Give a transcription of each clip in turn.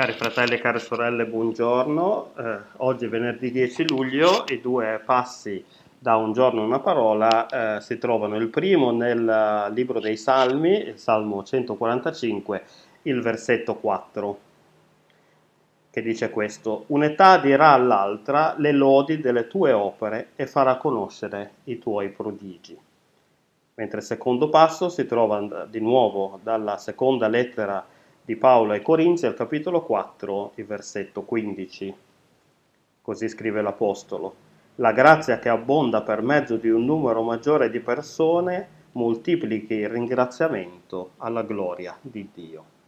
Cari fratelli e care sorelle, buongiorno. Eh, oggi è venerdì 10 luglio, i due passi da un giorno una parola eh, si trovano il primo nel libro dei Salmi, il Salmo 145, il versetto 4, che dice questo: Un'età dirà all'altra le lodi delle tue opere e farà conoscere i tuoi prodigi. Mentre il secondo passo si trova di nuovo dalla seconda lettera di Paolo ai Corinzi al capitolo 4, il versetto 15. Così scrive l'Apostolo. La grazia che abbonda per mezzo di un numero maggiore di persone moltiplichi il ringraziamento alla gloria di Dio.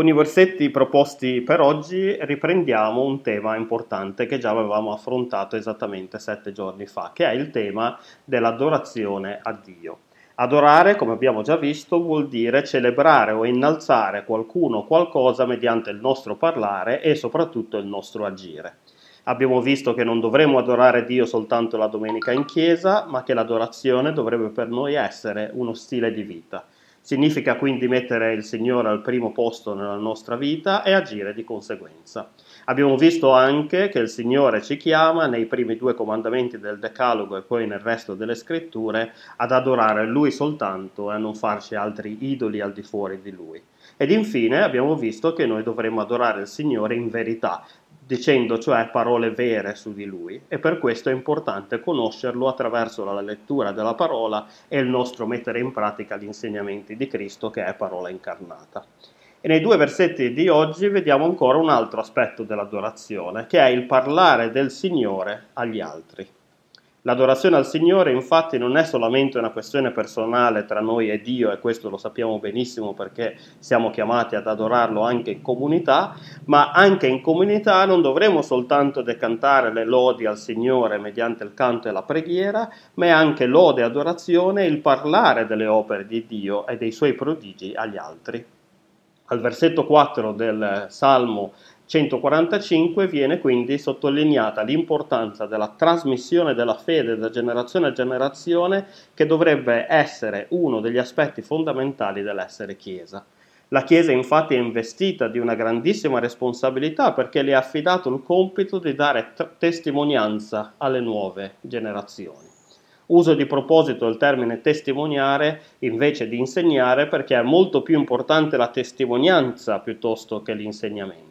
Con i versetti proposti per oggi riprendiamo un tema importante che già avevamo affrontato esattamente sette giorni fa, che è il tema dell'adorazione a Dio. Adorare, come abbiamo già visto, vuol dire celebrare o innalzare qualcuno o qualcosa mediante il nostro parlare e soprattutto il nostro agire. Abbiamo visto che non dovremmo adorare Dio soltanto la domenica in chiesa, ma che l'adorazione dovrebbe per noi essere uno stile di vita. Significa quindi mettere il Signore al primo posto nella nostra vita e agire di conseguenza. Abbiamo visto anche che il Signore ci chiama nei primi due comandamenti del Decalogo e poi nel resto delle scritture ad adorare Lui soltanto e a non farci altri idoli al di fuori di Lui. Ed infine abbiamo visto che noi dovremmo adorare il Signore in verità, dicendo cioè parole vere su di lui e per questo è importante conoscerlo attraverso la lettura della parola e il nostro mettere in pratica gli insegnamenti di Cristo che è parola incarnata. E nei due versetti di oggi vediamo ancora un altro aspetto dell'adorazione, che è il parlare del Signore agli altri. L'adorazione al Signore infatti non è solamente una questione personale tra noi e Dio, e questo lo sappiamo benissimo perché siamo chiamati ad adorarlo anche in comunità, ma anche in comunità non dovremo soltanto decantare le lodi al Signore mediante il canto e la preghiera, ma è anche lode e adorazione il parlare delle opere di Dio e dei suoi prodigi agli altri. Al versetto 4 del Salmo 145 viene quindi sottolineata l'importanza della trasmissione della fede da generazione a generazione che dovrebbe essere uno degli aspetti fondamentali dell'essere Chiesa. La Chiesa infatti è investita di una grandissima responsabilità perché le è affidato il compito di dare t- testimonianza alle nuove generazioni. Uso di proposito il termine testimoniare invece di insegnare perché è molto più importante la testimonianza piuttosto che l'insegnamento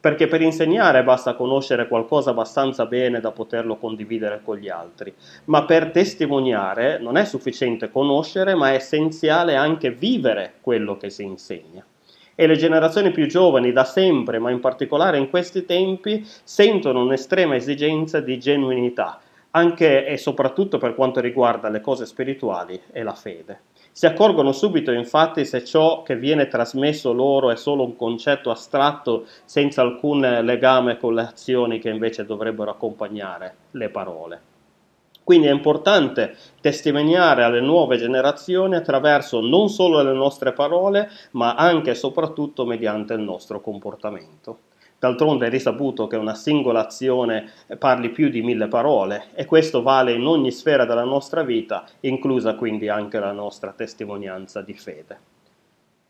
perché per insegnare basta conoscere qualcosa abbastanza bene da poterlo condividere con gli altri, ma per testimoniare non è sufficiente conoscere, ma è essenziale anche vivere quello che si insegna. E le generazioni più giovani da sempre, ma in particolare in questi tempi, sentono un'estrema esigenza di genuinità, anche e soprattutto per quanto riguarda le cose spirituali e la fede. Si accorgono subito infatti se ciò che viene trasmesso loro è solo un concetto astratto senza alcun legame con le azioni che invece dovrebbero accompagnare le parole. Quindi è importante testimoniare alle nuove generazioni attraverso non solo le nostre parole, ma anche e soprattutto mediante il nostro comportamento. D'altronde è risaputo che una singola azione parli più di mille parole e questo vale in ogni sfera della nostra vita, inclusa quindi anche la nostra testimonianza di fede.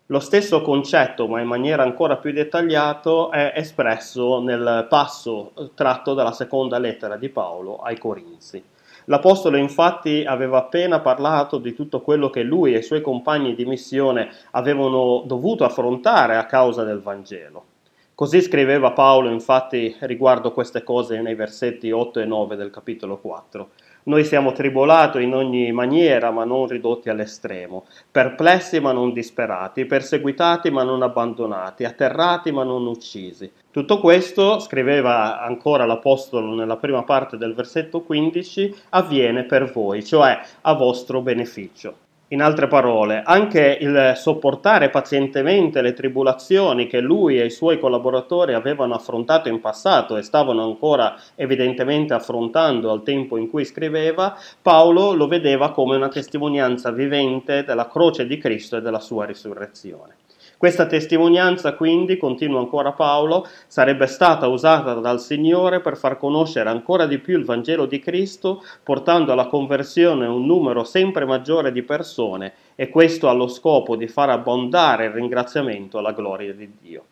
Lo stesso concetto, ma in maniera ancora più dettagliata, è espresso nel passo tratto dalla seconda lettera di Paolo ai Corinzi. L'Apostolo infatti aveva appena parlato di tutto quello che lui e i suoi compagni di missione avevano dovuto affrontare a causa del Vangelo. Così scriveva Paolo infatti riguardo queste cose nei versetti 8 e 9 del capitolo 4. Noi siamo tribolati in ogni maniera, ma non ridotti all'estremo, perplessi ma non disperati, perseguitati ma non abbandonati, atterrati ma non uccisi. Tutto questo, scriveva ancora l'Apostolo nella prima parte del versetto 15, avviene per voi, cioè a vostro beneficio. In altre parole, anche il sopportare pazientemente le tribulazioni che lui e i suoi collaboratori avevano affrontato in passato e stavano ancora evidentemente affrontando al tempo in cui scriveva, Paolo lo vedeva come una testimonianza vivente della croce di Cristo e della sua risurrezione. Questa testimonianza quindi, continua ancora Paolo, sarebbe stata usata dal Signore per far conoscere ancora di più il Vangelo di Cristo, portando alla conversione un numero sempre maggiore di persone e questo allo scopo di far abbondare il ringraziamento alla gloria di Dio.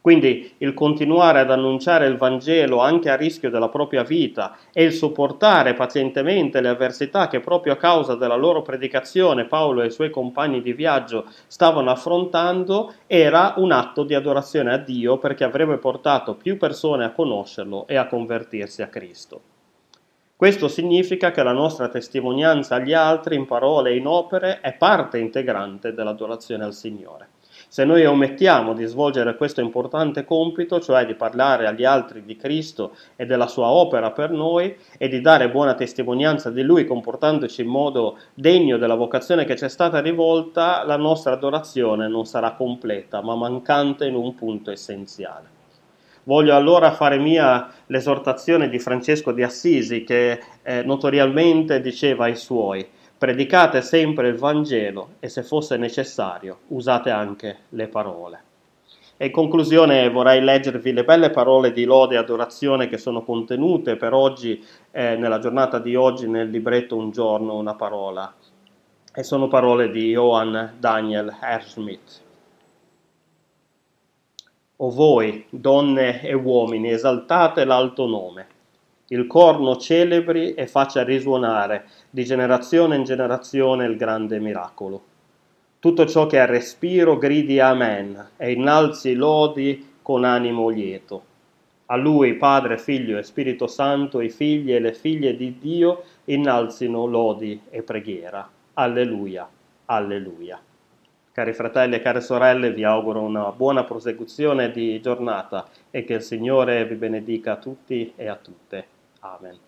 Quindi il continuare ad annunciare il Vangelo anche a rischio della propria vita e il sopportare pazientemente le avversità che proprio a causa della loro predicazione Paolo e i suoi compagni di viaggio stavano affrontando era un atto di adorazione a Dio perché avrebbe portato più persone a conoscerlo e a convertirsi a Cristo. Questo significa che la nostra testimonianza agli altri in parole e in opere è parte integrante dell'adorazione al Signore. Se noi omettiamo di svolgere questo importante compito, cioè di parlare agli altri di Cristo e della sua opera per noi e di dare buona testimonianza di Lui comportandoci in modo degno della vocazione che ci è stata rivolta, la nostra adorazione non sarà completa, ma mancante in un punto essenziale. Voglio allora fare mia l'esortazione di Francesco di Assisi che eh, notoriamente diceva ai suoi predicate sempre il Vangelo e se fosse necessario usate anche le parole. E in conclusione vorrei leggervi le belle parole di lode e adorazione che sono contenute per oggi, eh, nella giornata di oggi, nel libretto Un giorno, una parola. E sono parole di Johann Daniel Herschmidt. O voi, donne e uomini, esaltate l'alto nome il corno celebri e faccia risuonare di generazione in generazione il grande miracolo. Tutto ciò che ha respiro gridi Amen e innalzi lodi con animo lieto. A lui, Padre, Figlio e Spirito Santo, i figli e le figlie di Dio innalzino lodi e preghiera. Alleluia, alleluia. Cari fratelli e care sorelle, vi auguro una buona prosecuzione di giornata e che il Signore vi benedica a tutti e a tutte. Amen.